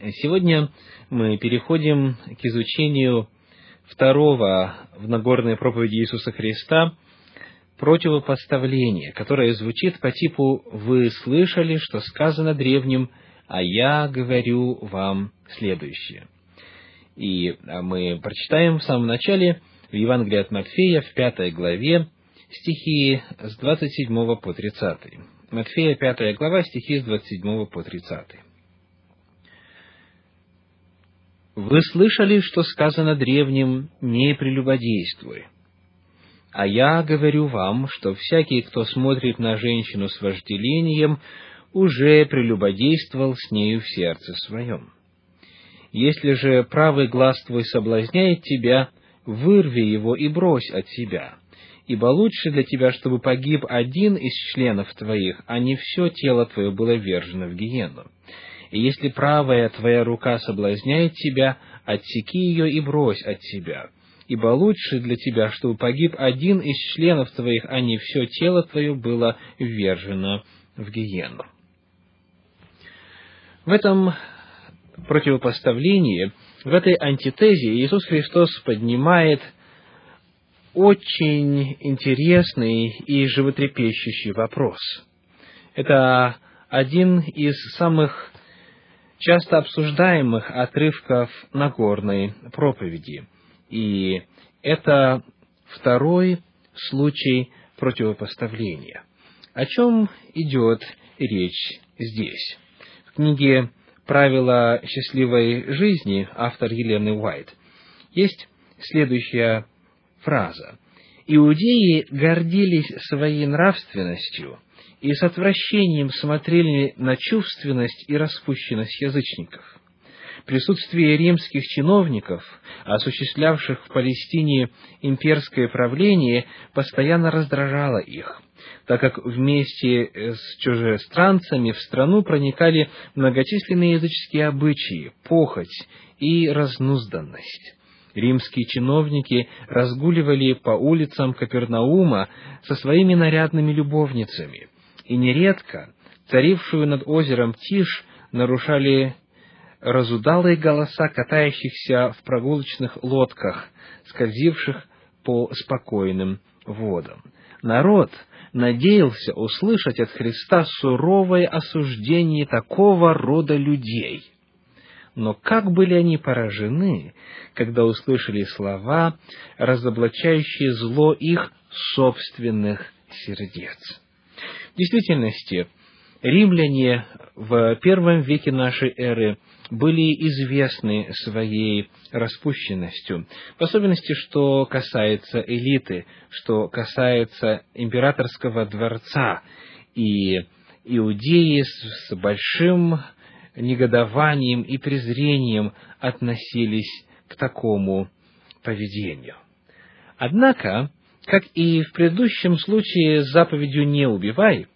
Сегодня мы переходим к изучению второго в Нагорной проповеди Иисуса Христа противопоставления, которое звучит по типу «Вы слышали, что сказано древним, а я говорю вам следующее». И мы прочитаем в самом начале в Евангелии от Матфея в пятой главе стихи с 27 по 30. Матфея, пятая глава, стихи с 27 по 30. Вы слышали, что сказано древним «не прелюбодействуй». А я говорю вам, что всякий, кто смотрит на женщину с вожделением, уже прелюбодействовал с нею в сердце своем. Если же правый глаз твой соблазняет тебя, вырви его и брось от себя, ибо лучше для тебя, чтобы погиб один из членов твоих, а не все тело твое было вержено в гиену. И если правая твоя рука соблазняет тебя, отсеки ее и брось от себя. Ибо лучше для тебя, чтобы погиб один из членов твоих, а не все тело твое было ввержено в гиену. В этом противопоставлении, в этой антитезе Иисус Христос поднимает очень интересный и животрепещущий вопрос. Это один из самых часто обсуждаемых отрывков Нагорной проповеди. И это второй случай противопоставления. О чем идет речь здесь? В книге «Правила счастливой жизни» автор Елены Уайт есть следующая фраза. «Иудеи гордились своей нравственностью – и с отвращением смотрели на чувственность и распущенность язычников. Присутствие римских чиновников, осуществлявших в Палестине имперское правление, постоянно раздражало их, так как вместе с чужестранцами в страну проникали многочисленные языческие обычаи, похоть и разнузданность. Римские чиновники разгуливали по улицам Капернаума со своими нарядными любовницами – и нередко царившую над озером тишь нарушали разудалые голоса катающихся в прогулочных лодках, скользивших по спокойным водам. Народ надеялся услышать от Христа суровое осуждение такого рода людей. Но как были они поражены, когда услышали слова, разоблачающие зло их собственных сердец действительности, римляне в первом веке нашей эры были известны своей распущенностью, в особенности, что касается элиты, что касается императорского дворца, и иудеи с большим негодованием и презрением относились к такому поведению. Однако, как и в предыдущем случае с заповедью «не убивай»,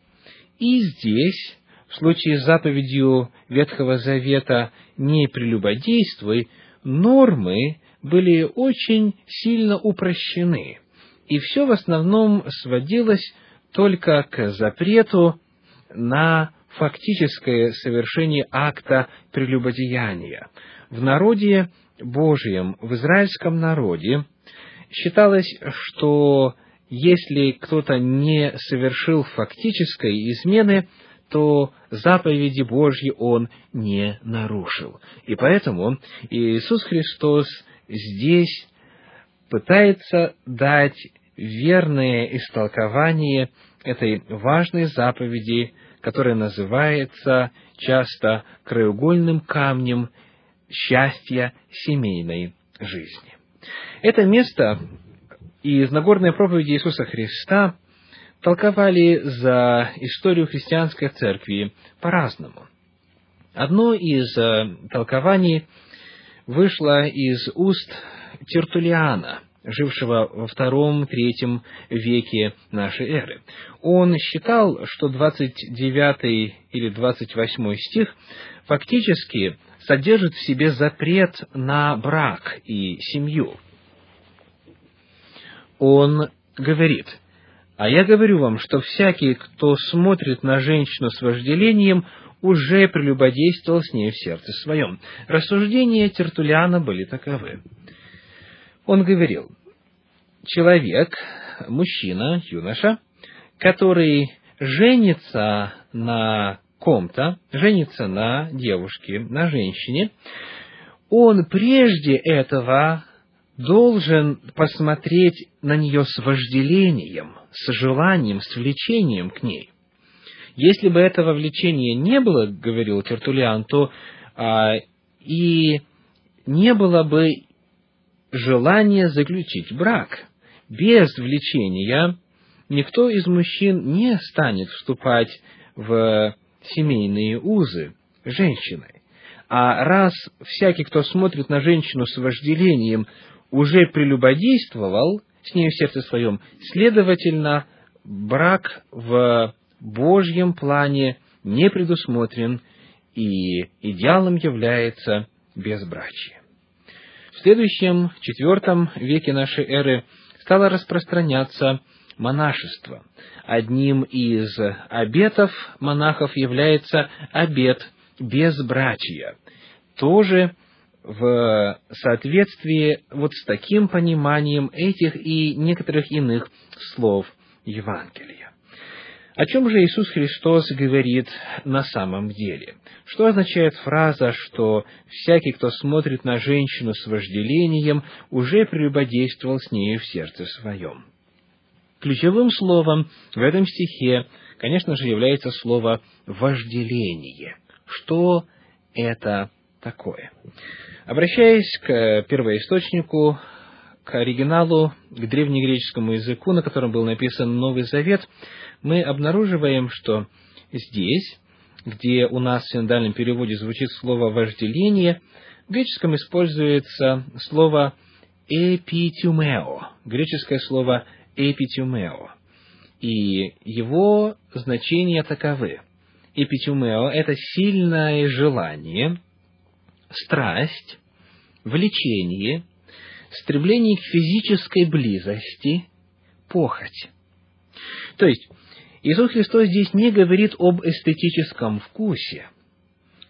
и здесь, в случае с заповедью Ветхого Завета «не прелюбодействуй», нормы были очень сильно упрощены, и все в основном сводилось только к запрету на фактическое совершение акта прелюбодеяния. В народе Божьем, в израильском народе, считалось, что если кто-то не совершил фактической измены, то заповеди Божьи он не нарушил. И поэтому Иисус Христос здесь пытается дать верное истолкование этой важной заповеди, которая называется часто краеугольным камнем счастья семейной жизни. Это место из Нагорной проповеди Иисуса Христа толковали за историю христианской церкви по-разному. Одно из э, толкований вышло из уст Тертулиана, жившего во втором-третьем веке нашей эры. Он считал, что 29 или 28 стих фактически содержит в себе запрет на брак и семью – он говорит, «А я говорю вам, что всякий, кто смотрит на женщину с вожделением, уже прелюбодействовал с ней в сердце своем. Рассуждения Тертулиана были таковы. Он говорил, человек, мужчина, юноша, который женится на ком-то, женится на девушке, на женщине, он прежде этого должен посмотреть на нее с вожделением, с желанием, с влечением к ней. Если бы этого влечения не было, говорил Тертулиан, то а, и не было бы желания заключить брак. Без влечения никто из мужчин не станет вступать в семейные узы женщиной. А раз всякий, кто смотрит на женщину с вожделением, уже прелюбодействовал с ней в сердце своем, следовательно, брак в Божьем плане не предусмотрен, и идеалом является безбрачие. В следующем, четвертом веке нашей эры стало распространяться монашество. Одним из обетов монахов является обет безбрачия. Тоже в соответствии вот с таким пониманием этих и некоторых иных слов Евангелия. О чем же Иисус Христос говорит на самом деле? Что означает фраза, что всякий, кто смотрит на женщину с вожделением, уже прелюбодействовал с нею в сердце своем? Ключевым словом в этом стихе, конечно же, является слово «вожделение». Что это такое? Обращаясь к первоисточнику, к оригиналу, к древнегреческому языку, на котором был написан Новый Завет, мы обнаруживаем, что здесь, где у нас в синодальном переводе звучит слово «вожделение», в греческом используется слово «эпитюмео», греческое слово «эпитюмео», и его значения таковы. Эпитюмео – это сильное желание – страсть, влечение, стремление к физической близости, похоть. То есть, Иисус Христос здесь не говорит об эстетическом вкусе,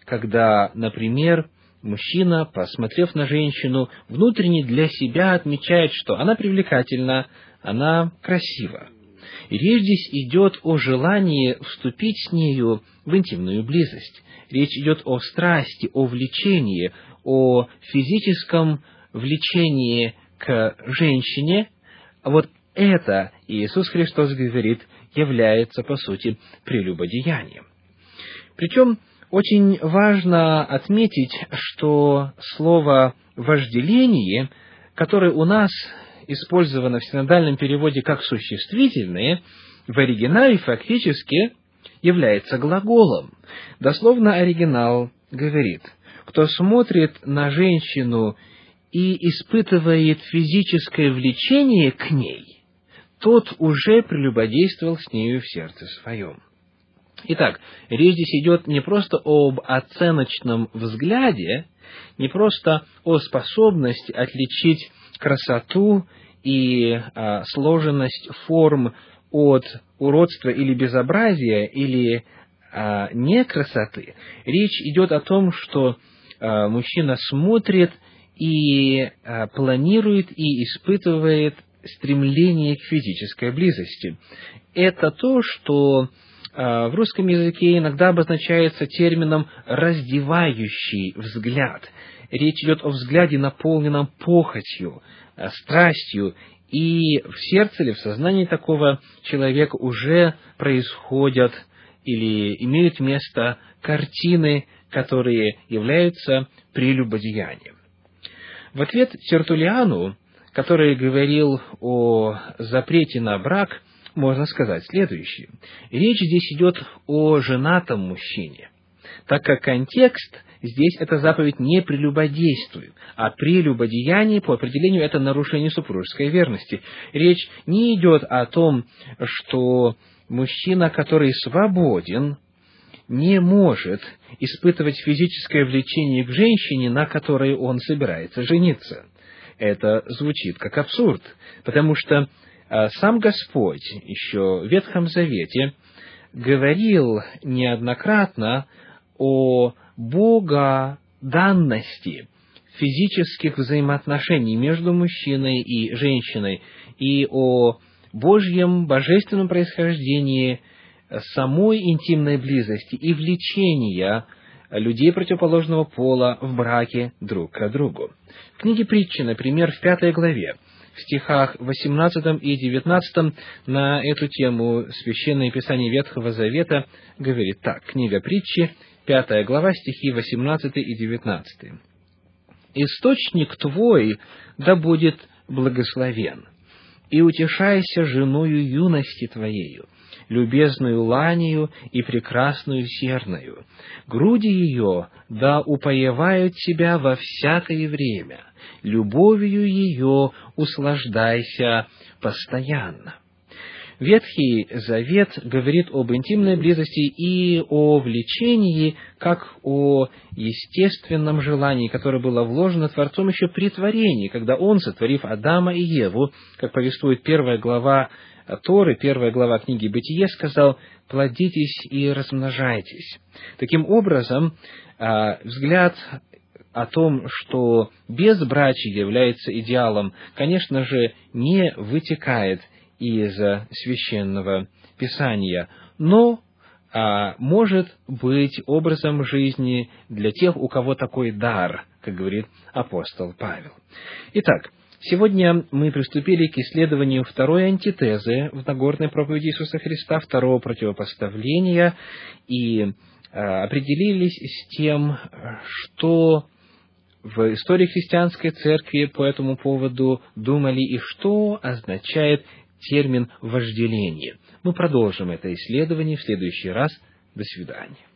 когда, например, мужчина, посмотрев на женщину, внутренне для себя отмечает, что она привлекательна, она красива. И речь здесь идет о желании вступить с нею в интимную близость. Речь идет о страсти, о влечении, о физическом влечении к женщине. Вот это Иисус Христос говорит, является, по сути, прелюбодеянием. Причем очень важно отметить, что слово «вожделение», которое у нас использовано в синодальном переводе как существительное, в оригинале фактически является глаголом. Дословно оригинал говорит, кто смотрит на женщину и испытывает физическое влечение к ней, тот уже прелюбодействовал с нею в сердце своем. Итак, речь здесь идет не просто об оценочном взгляде, не просто о способности отличить красоту и а, сложенность форм от уродства или безобразия, или а, не красоты. Речь идет о том, что а, мужчина смотрит и а, планирует и испытывает стремление к физической близости. Это то, что в русском языке иногда обозначается термином «раздевающий взгляд». Речь идет о взгляде, наполненном похотью, а, страстью и в сердце или в сознании такого человека уже происходят или имеют место картины, которые являются прелюбодеянием. В ответ Тертулиану, который говорил о запрете на брак, можно сказать следующее. Речь здесь идет о женатом мужчине, так как контекст здесь эта заповедь не прелюбодействует, а прелюбодеяние по определению это нарушение супружеской верности. Речь не идет о том, что мужчина, который свободен, не может испытывать физическое влечение к женщине, на которой он собирается жениться. Это звучит как абсурд, потому что сам Господь еще в Ветхом Завете говорил неоднократно о богоданности физических взаимоотношений между мужчиной и женщиной и о Божьем божественном происхождении самой интимной близости и влечения людей противоположного пола в браке друг к другу. В книге притчи, например, в пятой главе, стихах 18 и 19 на эту тему Священное Писание Ветхого Завета говорит так. Книга притчи, пятая глава, стихи 18 и 19. «Источник твой да будет благословен, и утешайся женою юности твоею, любезную ланию и прекрасную серною. Груди ее да упоевают тебя во всякое время, любовью ее услаждайся постоянно. Ветхий Завет говорит об интимной близости и о влечении, как о естественном желании, которое было вложено Творцом еще при творении, когда Он, сотворив Адама и Еву, как повествует первая глава Торы, первая глава книги Бытие, сказал «плодитесь и размножайтесь». Таким образом, а, взгляд о том, что безбрачие является идеалом, конечно же, не вытекает из священного писания, но а, может быть образом жизни для тех, у кого такой дар, как говорит апостол Павел. Итак, сегодня мы приступили к исследованию второй антитезы в Нагорной проповеди Иисуса Христа, второго противопоставления, и а, определились с тем, что в истории христианской церкви по этому поводу думали и что означает термин «вожделение». Мы продолжим это исследование в следующий раз. До свидания.